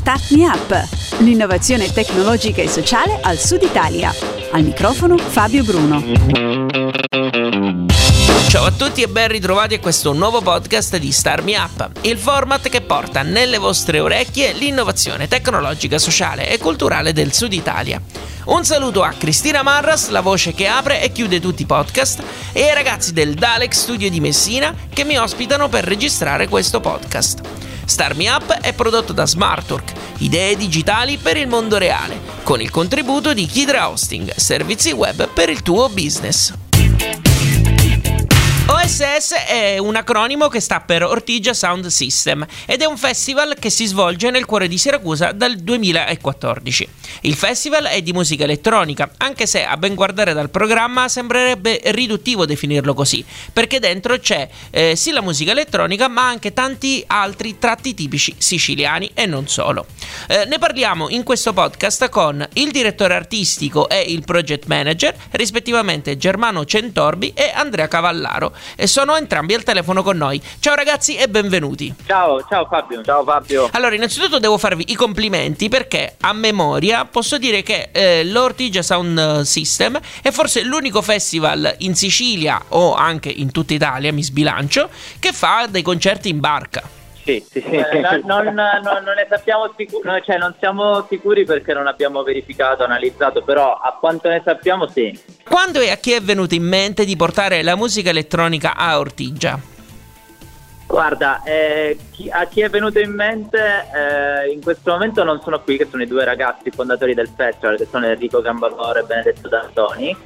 Start Me Up, l'innovazione tecnologica e sociale al Sud Italia. Al microfono Fabio Bruno. Ciao a tutti e ben ritrovati a questo nuovo podcast di Star Me Up, il format che porta nelle vostre orecchie l'innovazione tecnologica, sociale e culturale del Sud Italia. Un saluto a Cristina Marras, la voce che apre e chiude tutti i podcast, e ai ragazzi del Dalek Studio di Messina che mi ospitano per registrare questo podcast. Star Me Up è prodotto da Smartwork, idee digitali per il mondo reale, con il contributo di Kidra Hosting, servizi web per il tuo business. OSS è un acronimo che sta per Ortigia Sound System ed è un festival che si svolge nel cuore di Siracusa dal 2014. Il festival è di musica elettronica, anche se a ben guardare dal programma sembrerebbe riduttivo definirlo così, perché dentro c'è eh, sì la musica elettronica ma anche tanti altri tratti tipici siciliani e non solo. Eh, ne parliamo in questo podcast con il direttore artistico e il project manager, rispettivamente Germano Centorbi e Andrea Cavallaro e sono entrambi al telefono con noi. Ciao ragazzi e benvenuti. Ciao, ciao Fabio. Ciao Fabio. Allora, innanzitutto devo farvi i complimenti perché a memoria posso dire che eh, l'Ortigia Sound System è forse l'unico festival in Sicilia o anche in tutta Italia, mi sbilancio, che fa dei concerti in barca. Sì, sì, sì. Eh, non, non, non, ne sappiamo sicuri, cioè non siamo sicuri perché non abbiamo verificato, analizzato, però a quanto ne sappiamo sì. Quando e a chi è venuto in mente di portare la musica elettronica a Ortigia? Guarda, eh, chi, a chi è venuto in mente eh, in questo momento non sono qui, che sono i due ragazzi fondatori del festival, che sono Enrico Gambaloro e Benedetto D'Antoni.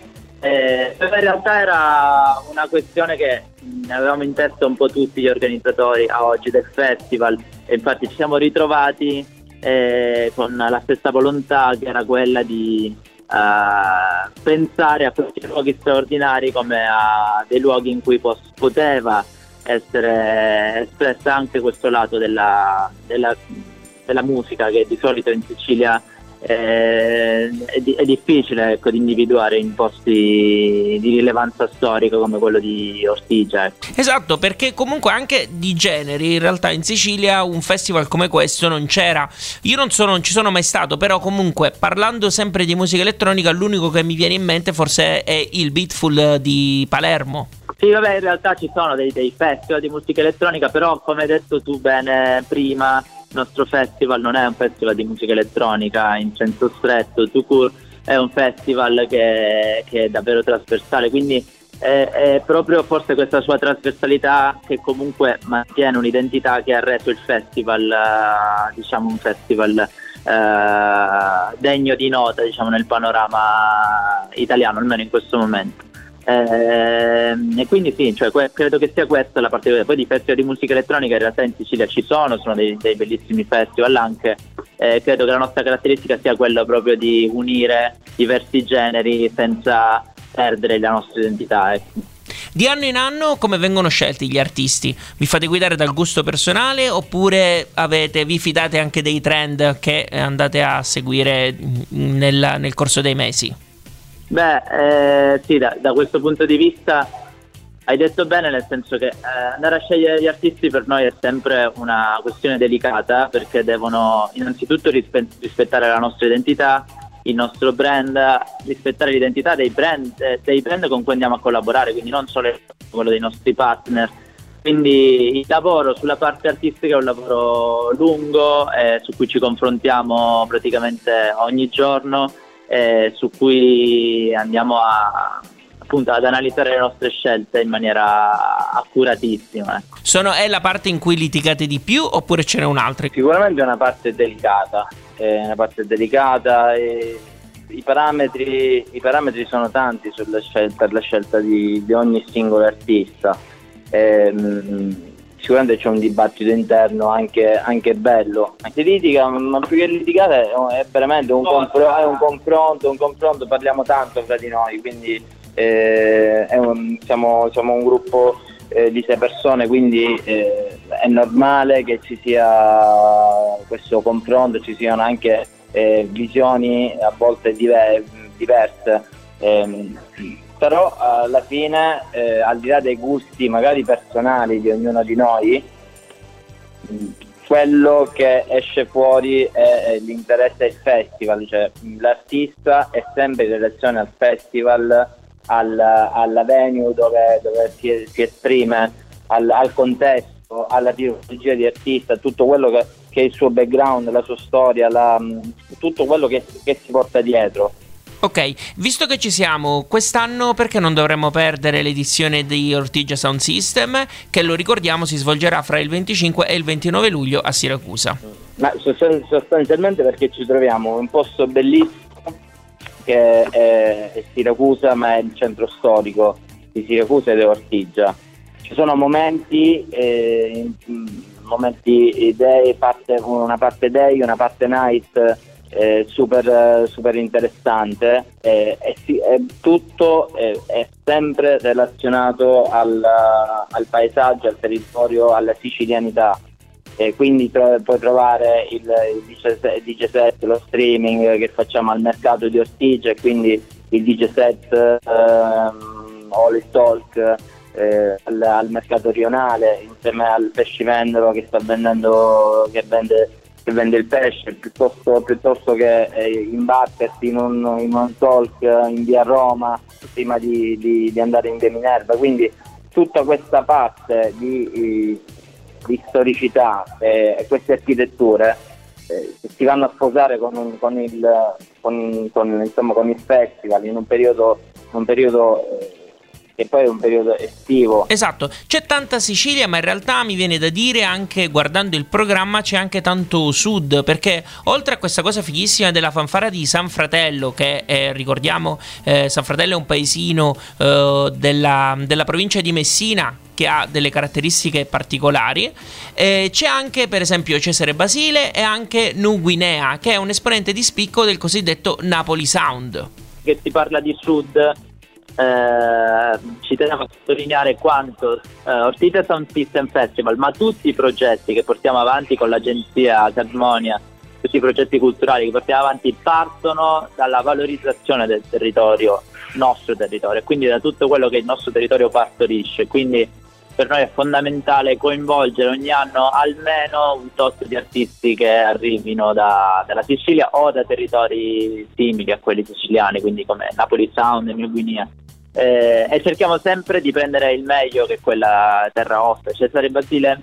Eh, in realtà era una questione che avevamo in testa un po' tutti gli organizzatori a oggi del festival. E infatti ci siamo ritrovati eh, con la stessa volontà che era quella di uh, pensare a questi luoghi straordinari come a dei luoghi in cui pos- poteva essere espressa anche questo lato della, della, della musica che di solito in Sicilia eh, è, di- è, difficile ecco, di individuare in posti di rilevanza storica come quello di Ortigia. Ecco. Esatto, perché comunque anche di generi, in realtà in Sicilia un festival come questo non c'era. Io non, sono, non ci sono mai stato, però comunque parlando sempre di musica elettronica, l'unico che mi viene in mente forse è il Beatful di Palermo. Sì, vabbè, in realtà ci sono dei, dei festival di musica elettronica, però come hai detto tu bene prima, il nostro festival non è un festival di musica elettronica in senso stretto, Tucur è un festival che, che è davvero trasversale, quindi è, è, proprio forse questa sua trasversalità che comunque mantiene un'identità che ha reso il festival, uh, diciamo un festival uh, degno di nota diciamo, nel panorama italiano, almeno in questo momento. Eh, e quindi sì, cioè, credo che sia questa la parte. Poi di festival di musica elettronica in realtà in Sicilia ci sono, sono dei, dei bellissimi festival anche. Eh, credo che la nostra caratteristica sia quella proprio di unire diversi generi senza perdere la nostra identità. Ecco. Di anno in anno come vengono scelti gli artisti? Vi fate guidare dal gusto personale oppure avete, vi fidate anche dei trend che andate a seguire nel, nel corso dei mesi? Beh, eh, sì, da, da, questo punto di vista hai detto bene, nel senso che eh, andare a scegliere gli artisti per noi è sempre una questione delicata perché devono innanzitutto rispe- rispettare la nostra identità, il nostro brand, rispettare l'identità dei brand, eh, dei brand con cui andiamo a collaborare, quindi non solo quello dei nostri partner. Quindi il lavoro sulla parte artistica è un lavoro lungo eh, su cui ci confrontiamo praticamente ogni giorno eh, su cui andiamo a, appunto ad analizzare le nostre scelte in maniera accuratissima. Ecco. Sono, è la parte in cui litigate di più oppure ce n'è un'altra? Sicuramente è una parte delicata, è una parte delicata e i parametri, i parametri sono tanti scelta, per la scelta di, di ogni singolo artista. E, ehm, sicuramente c'è un dibattito interno anche, anche bello. Si litiga, ma più che litigare è veramente un, compro- è un confronto, un confronto, parliamo tanto fra di noi, quindi eh, un, siamo, siamo, un gruppo eh, di sei persone, quindi eh, è normale che ci sia questo confronto, ci siano anche eh, visioni a volte diver- diverse. Ehm, però alla fine, eh, al di là dei gusti magari personali di ognuno di noi, quello che esce fuori è l'interesse del festival, cioè l'artista è sempre in relazione al festival, al, alla venue dove, dove si, si, esprime, al, al, contesto, alla tipologia di artista, tutto quello che, che, è il suo background, la sua storia, la, tutto quello che, che si porta dietro. Ok, visto che ci siamo, quest'anno perché non dovremmo perdere l'edizione di Ortigia Sound System, che lo ricordiamo si svolgerà fra il 25 e il 29 luglio a Siracusa? Ma sostanzialmente perché ci troviamo in un posto bellissimo che è Siracusa, ma è il centro storico di Siracusa ed è Ortigia. Ci sono momenti, eh, momenti day, parte, una parte day, una parte night eh, super, super, interessante eh, e, si, e tutto è, è, sempre relazionato al, al, paesaggio, al territorio, alla sicilianità. Quindi tro- puoi trovare il, il DJ set, lo streaming che facciamo al mercato di Ortigia quindi il DJ set ehm, il talk eh, al, al, mercato rionale insieme al pescivendolo che sta vendendo che vende che vende il pesce piuttosto, piuttosto che eh, imbattersi in un, in un, talk in via Roma prima di, di, di, andare in via Minerva. Quindi tutta questa parte di, di storicità e, e, queste architetture eh, si vanno a sposare con, con, il, con, con, insomma, il festival in un periodo, un periodo che poi è un periodo estivo. Esatto, c'è tanta Sicilia, ma in realtà mi viene da dire anche guardando il programma c'è anche tanto sud, perché oltre a questa cosa fighissima della fanfara di San Fratello, che è, ricordiamo eh, San Fratello è un paesino eh, della, della provincia di Messina che ha delle caratteristiche particolari. Eh, c'è anche, per esempio, Cesare Basile e anche Nuguinea, che è un esponente di spicco del cosiddetto Napoli Sound. Che si parla di sud eh, ci teniamo a sottolineare quanto eh, Ortita Sound System Festival, ma tutti i progetti che portiamo avanti con l'agenzia Carmonia, tutti i progetti culturali che portiamo avanti partono dalla valorizzazione del territorio, nostro territorio, quindi da tutto quello che il nostro territorio partorisce. Quindi per noi è fondamentale coinvolgere ogni anno almeno un tot di artisti che arrivino da, dalla Sicilia o da territori simili a quelli siciliani, quindi come Napoli Sound New Guinea eh, e cerchiamo sempre di prendere il meglio che quella terra offre. Cesare Basile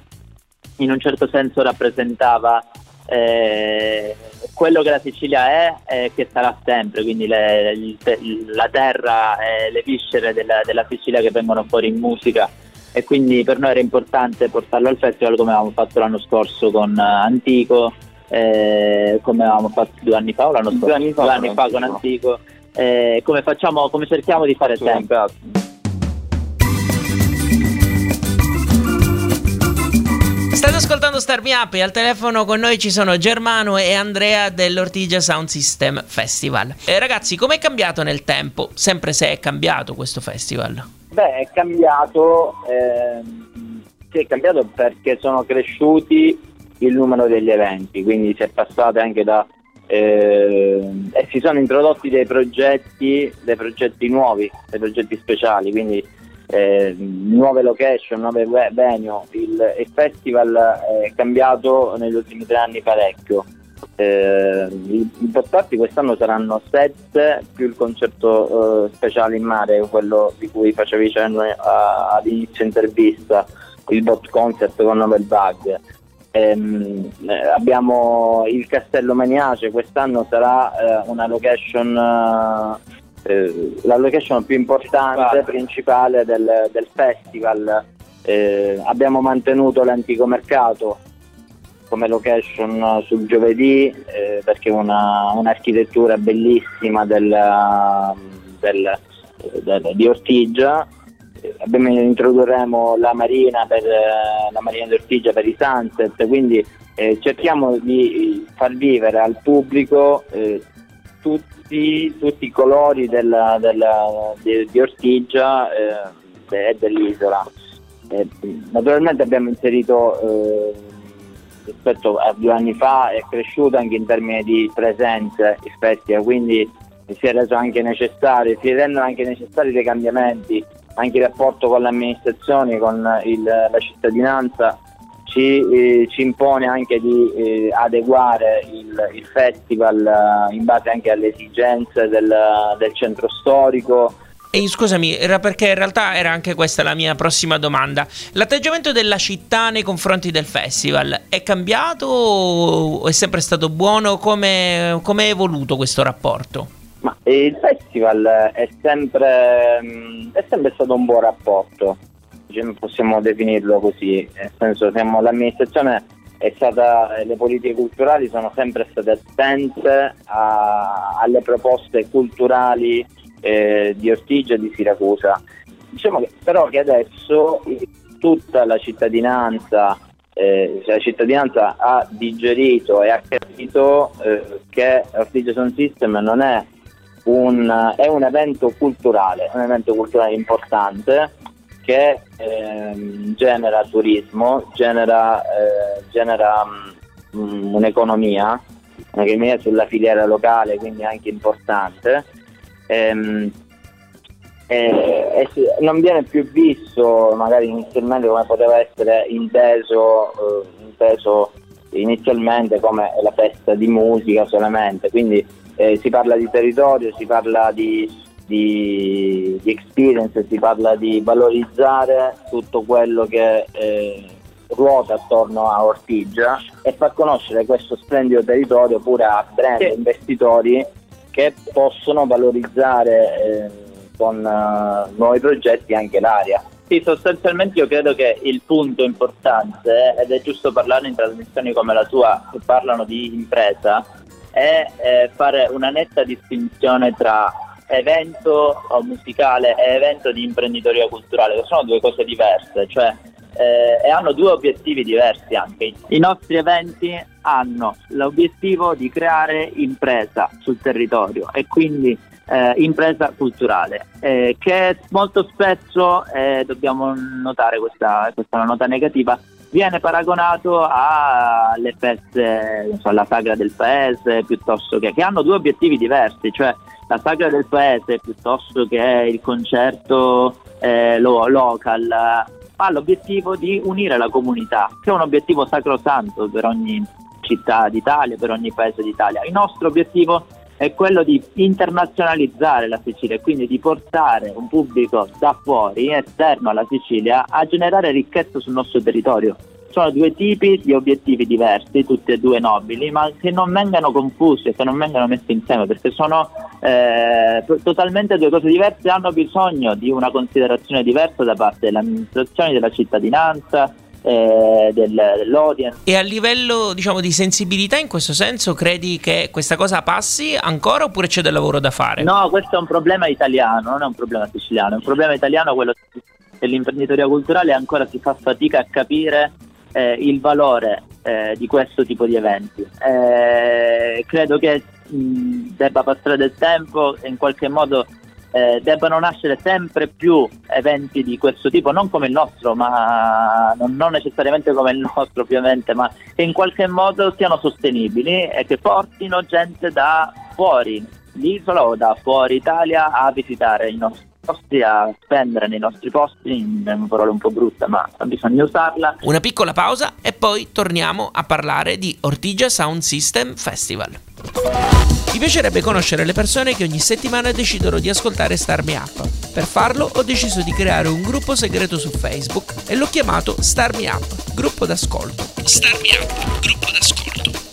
in un certo senso rappresentava eh, quello che la Sicilia è e che sarà sempre, quindi le, il, la terra e le viscere della, della, Sicilia che vengono fuori in musica e quindi per noi era importante portarlo al festival come avevamo fatto l'anno scorso con Antico, eh, come avevamo fatto due anni fa o l'anno scorso? Due anni fa, due anni fa con Antico eh, come, facciamo, come cerchiamo di fare sempre. State ascoltando Star Me Up e al telefono con noi ci sono Germano e Andrea dell'Ortigia Sound System Festival. Eh, ragazzi, com'è cambiato nel tempo? Sempre se è cambiato questo festival? Beh, è cambiato, ehm, sì, è cambiato perché sono cresciuti il numero degli eventi, quindi si è passato anche da eh, si sono introdotti dei progetti, dei progetti nuovi, dei progetti speciali, quindi eh, nuove location, nuove venue. Il, il, festival è cambiato negli ultimi tre anni parecchio. Eh, I, portati quest'anno saranno sette più il concerto eh, speciale in mare, quello di cui facevi cenno ad inizio intervista, il bot concert con Novel Bug. Ehm, eh, abbiamo il Castello Maniace, quest'anno sarà eh, una location, eh, eh la location più importante, principale del, del festival. Eh, abbiamo mantenuto l'antico mercato come location sul giovedì eh, perché è una, un'architettura bellissima del, del, del, di Ortigia introdurremo la marina per eh, la marina d'Ortigia per i sunset, quindi eh, cerchiamo di far vivere al pubblico eh, tutti, tutti, i colori della, della, di, di, Ortigia eh, e dell'isola. Eh, naturalmente abbiamo inserito eh, rispetto a due anni fa è cresciuto anche in termini di presenze il festival, quindi si è reso anche necessario, si rendono anche necessari dei cambiamenti anche il rapporto con le amministrazioni, con il, la cittadinanza ci, eh, ci, impone anche di eh, adeguare il, il festival eh, in base anche alle esigenze del, del centro storico. E scusami, era perché in realtà era anche questa la mia prossima domanda. L'atteggiamento della città nei confronti del festival è cambiato o è sempre stato buono? Come, come è evoluto questo rapporto? Ma il festival è sempre, mm, è sempre stato un buon rapporto possiamo definirlo così, nel senso siamo, l'amministrazione è stata, le politiche culturali sono sempre state attente a, alle proposte culturali eh, di Ortigia e di Siracusa. Diciamo che, però che adesso tutta la cittadinanza, eh, la cittadinanza ha digerito e ha capito eh, che Ortigia Sound System non è un, è un evento culturale, un evento culturale importante che ehm, genera turismo, genera, eh, genera mh, mm, un'economia, un'economia sulla filiera locale, quindi anche importante. Ehm, e, e non viene più visto magari inizialmente come poteva essere inteso, eh, inteso inizialmente come la festa di musica solamente, quindi eh, si parla di territorio, si parla di di, di experience, si parla di valorizzare tutto quello che eh, ruota attorno a Ortigia e far conoscere questo splendido territorio pure a brand sì. investitori che possono valorizzare eh, con uh, nuovi progetti anche l'area. Sì, sostanzialmente io credo che il punto importante, ed è giusto parlare in trasmissioni come la tua che parlano di impresa, è eh, fare una netta distinzione tra evento musicale e evento di imprenditoria culturale, che sono due cose diverse, cioè eh, e hanno due obiettivi diversi anche. I nostri eventi hanno l'obiettivo di creare impresa sul territorio e quindi eh, impresa culturale, eh, che molto spesso, eh, dobbiamo notare questa, questa è una nota negativa, viene paragonato alle feste, so, alla sagra del paese, piuttosto che, che hanno due obiettivi diversi, cioè la sagra del paese piuttosto che il concerto eh, lo, local ha l'obiettivo di unire la comunità, che è un obiettivo sacrosanto per ogni città d'Italia, per ogni paese d'Italia. Il nostro obiettivo è quello di internazionalizzare la Sicilia e quindi di portare un pubblico da fuori, esterno alla Sicilia, a generare ricchezza sul nostro territorio sono due tipi di obiettivi diversi, tutti e due nobili, ma che non vengano confusi e che non vengano messi insieme perché sono eh, totalmente due cose diverse hanno bisogno di una considerazione diversa da parte delle amministrazioni, della cittadinanza. Eh, del, dell'audience e a livello diciamo di sensibilità in questo senso credi che questa cosa passi ancora oppure c'è del lavoro da fare? No, questo è un problema italiano, non è un problema siciliano, è un problema italiano quello dell'imprenditoria culturale ancora si fa fatica a capire eh, il valore eh, di questo tipo di eventi. Eh, credo che mh, debba passare del tempo e in qualche modo eh, debbano nascere sempre più eventi di questo tipo, non come il nostro, ma non, non, necessariamente come il nostro ovviamente, ma che in qualche modo siano sostenibili e che portino gente da fuori l'isola o da fuori Italia a visitare i nostri a spendere nei nostri posti, in una parola un po' brutta ma bisogna usarla. Una piccola pausa e poi torniamo a parlare di Ortigia Sound System Festival. Mi piacerebbe conoscere le persone che ogni settimana decidono di ascoltare Star Me Up. Per farlo ho deciso di creare un gruppo segreto su Facebook e l'ho chiamato Star Me Up, gruppo d'ascolto. Star Me Up, gruppo d'ascolto.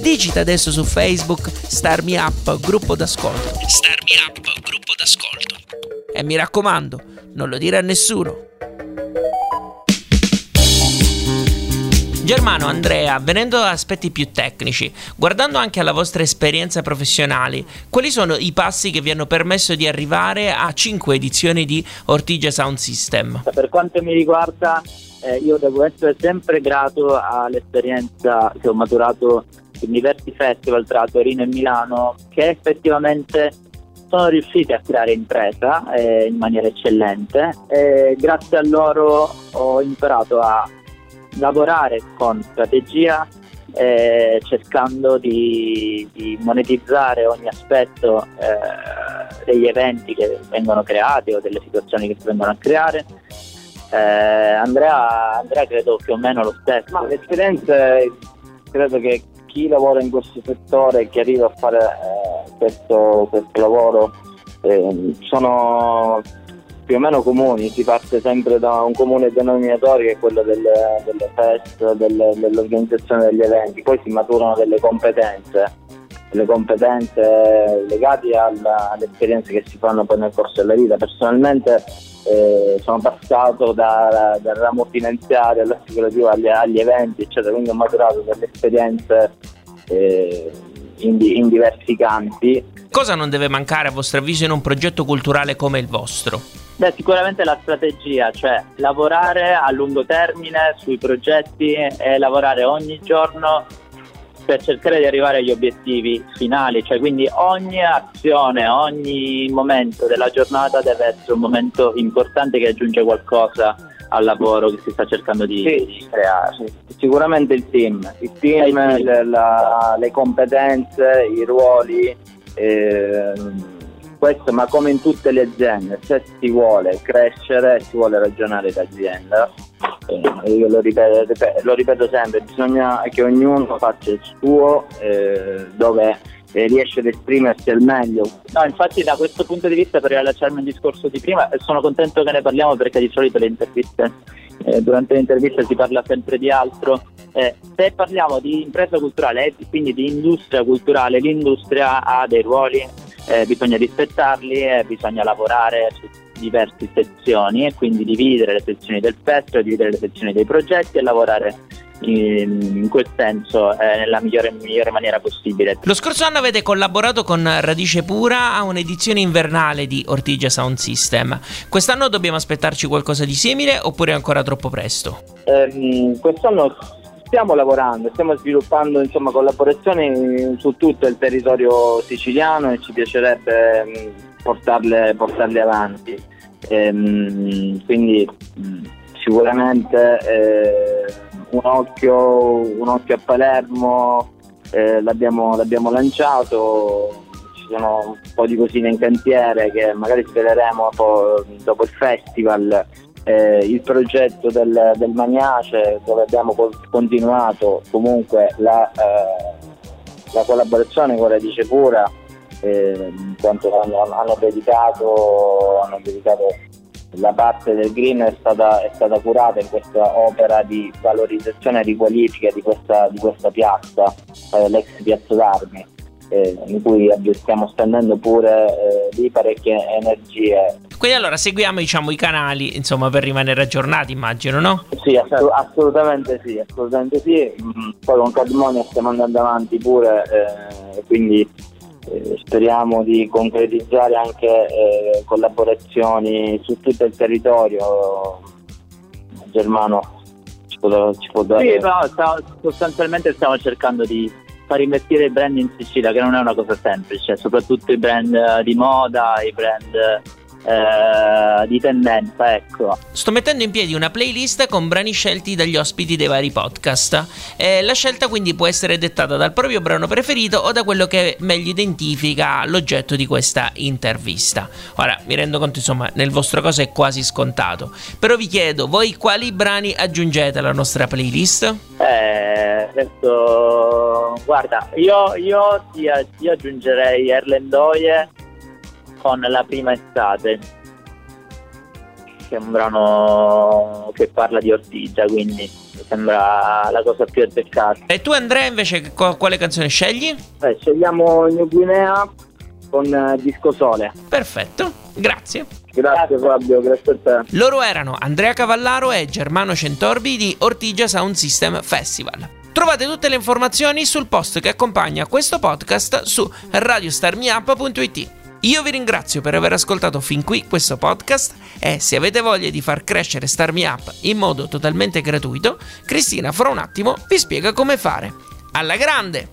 Digita adesso su Facebook Star Me Up, gruppo d'ascolto. Star Me Up, gruppo d'ascolto. E mi raccomando, non lo dire a nessuno. Germano, Andrea, venendo a aspetti più tecnici, guardando anche alla vostra esperienza professionale, quali sono i passi che vi hanno permesso di arrivare a 5 edizioni di Ortigia Sound System? Per quanto mi riguarda, eh, io devo essere sempre grato all'esperienza che ho maturato diversi festival tra Torino e Milano, che effettivamente sono riusciti a creare impresa eh, in maniera eccellente e grazie a loro ho imparato a lavorare con strategia eh, cercando di, di, monetizzare ogni aspetto eh, degli eventi che vengono creati o delle situazioni che si vengono a creare. Eh, Andrea, Andrea, credo più o meno lo stesso. Ma l'esperienza credo che chi lavora in questo settore chi arriva a fare eh, questo, questo, lavoro eh, sono più o meno comuni, si parte sempre da un comune denominatore che è quello delle, delle fest, delle, dell'organizzazione degli eventi, poi si maturano delle competenze, delle competenze legate alla, alle esperienze che si fanno poi nel corso della vita. Personalmente eh, sono passato da, dal ramo finanziario all'assicurativo agli, agli, eventi, eccetera, quindi ho maturato delle esperienze eh, in, in diversi campi. Cosa non deve mancare a vostro avviso in un progetto culturale come il vostro? Beh, sicuramente la strategia, cioè lavorare a lungo termine sui progetti e lavorare ogni giorno per cercare di arrivare agli obiettivi finali, cioè quindi ogni azione, ogni momento della giornata deve essere un momento importante che aggiunge qualcosa al lavoro che si sta cercando di, sì, creare. Sì. Sicuramente il team, il team, il team. Le, la, le competenze, i ruoli. Ehm, questo, ma come in tutte le aziende, se si vuole crescere, si vuole ragionare d'azienda, eh, io lo ripeto, lo ripeto, sempre, bisogna che ognuno faccia il suo eh, dove eh, riesce ad esprimersi al meglio. No, infatti da questo punto di vista per riallacciarmi al discorso di prima sono contento che ne parliamo perché di solito le interviste, eh, durante le interviste si parla sempre di altro. Eh, se parliamo di impresa culturale e quindi di industria culturale, l'industria ha dei ruoli eh, bisogna rispettarli e bisogna lavorare su diverse sezioni e quindi dividere le sezioni del festival, dividere le sezioni dei progetti e lavorare in, quel senso eh, nella migliore, migliore, maniera possibile. Lo scorso anno avete collaborato con Radice Pura a un'edizione invernale di Ortigia Sound System. Quest'anno dobbiamo aspettarci qualcosa di simile oppure è ancora troppo presto? Eh, quest'anno stiamo lavorando, stiamo sviluppando insomma, collaborazioni su tutto il territorio siciliano e ci piacerebbe mh, mm, portarle, portarle, avanti. Ehm, quindi mm, sicuramente eh, un, occhio, un, occhio, a Palermo eh, l'abbiamo, l'abbiamo lanciato, ci sono un po' di cosine in cantiere che magari sveleremo dopo il festival. Eh, il progetto del, del, Magnace dove abbiamo continuato comunque la, eh, la collaborazione con Radice Pura eh, in quanto hanno, hanno, dedicato, hanno, dedicato, la parte del green è stata, è stata, curata in questa opera di valorizzazione e riqualifica di questa, di questa piazza, eh, l'ex piazza d'armi eh, in cui stiamo spendendo pure eh, lì parecchie energie. Quindi allora seguiamo diciamo, i canali insomma, per rimanere aggiornati immagino, no? Sì, ass- assolutamente sì, assolutamente sì. Mm, poi con Cadmonia stiamo andando avanti pure, eh, quindi speriamo di concretizzare anche eh, collaborazioni su tutto il territorio. Germano ci può, ci può dare... Sì, no, stiamo, sostanzialmente stiamo cercando di far investire i brand in Sicilia, che non è una cosa semplice, soprattutto i brand eh, di moda, i brand eh, di tendenza, ecco. Sto mettendo in piedi una playlist con brani scelti dagli ospiti dei vari podcast. Eh, la scelta quindi può essere dettata dal proprio brano preferito o da quello che meglio identifica l'oggetto di questa intervista. Ora, mi rendo conto, insomma, nel vostro caso è quasi scontato. Però vi chiedo, voi quali brani aggiungete alla nostra playlist? Eh, adesso, guarda, io, io ti, ti aggiungerei Erlendoie con La prima estate, che è un brano che parla di ortigia, quindi mi sembra la cosa più azzeccata. E tu Andrea invece quale canzone scegli? Beh, scegliamo New Guinea con Disco Sole. Perfetto, grazie. Grazie Fabio, grazie a te. Loro erano Andrea Cavallaro e Germano Centorbi di Ortigia Sound System Festival. Trovate tutte le informazioni sul post che accompagna questo podcast su radiostarmiup.it. Io vi ringrazio per aver ascoltato fin qui questo podcast e se avete voglia di far crescere Star Me Up in modo totalmente gratuito, Cristina fra un attimo vi spiega come fare. Alla grande!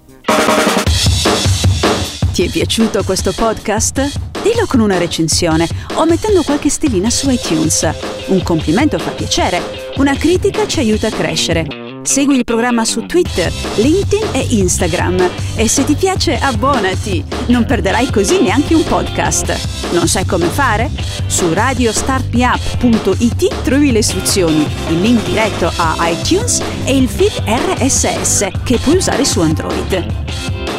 Ti è piaciuto questo podcast? Dillo con una recensione o mettendo qualche stellina su iTunes. Un complimento fa piacere, una critica ci aiuta a crescere. Segui il programma su Twitter, LinkedIn e Instagram e se ti piace abbonati, non perderai così neanche un podcast. Non sai come fare? Su radiostartmeup.it trovi le istruzioni, il link diretto a iTunes e il feed RSS che puoi usare su Android.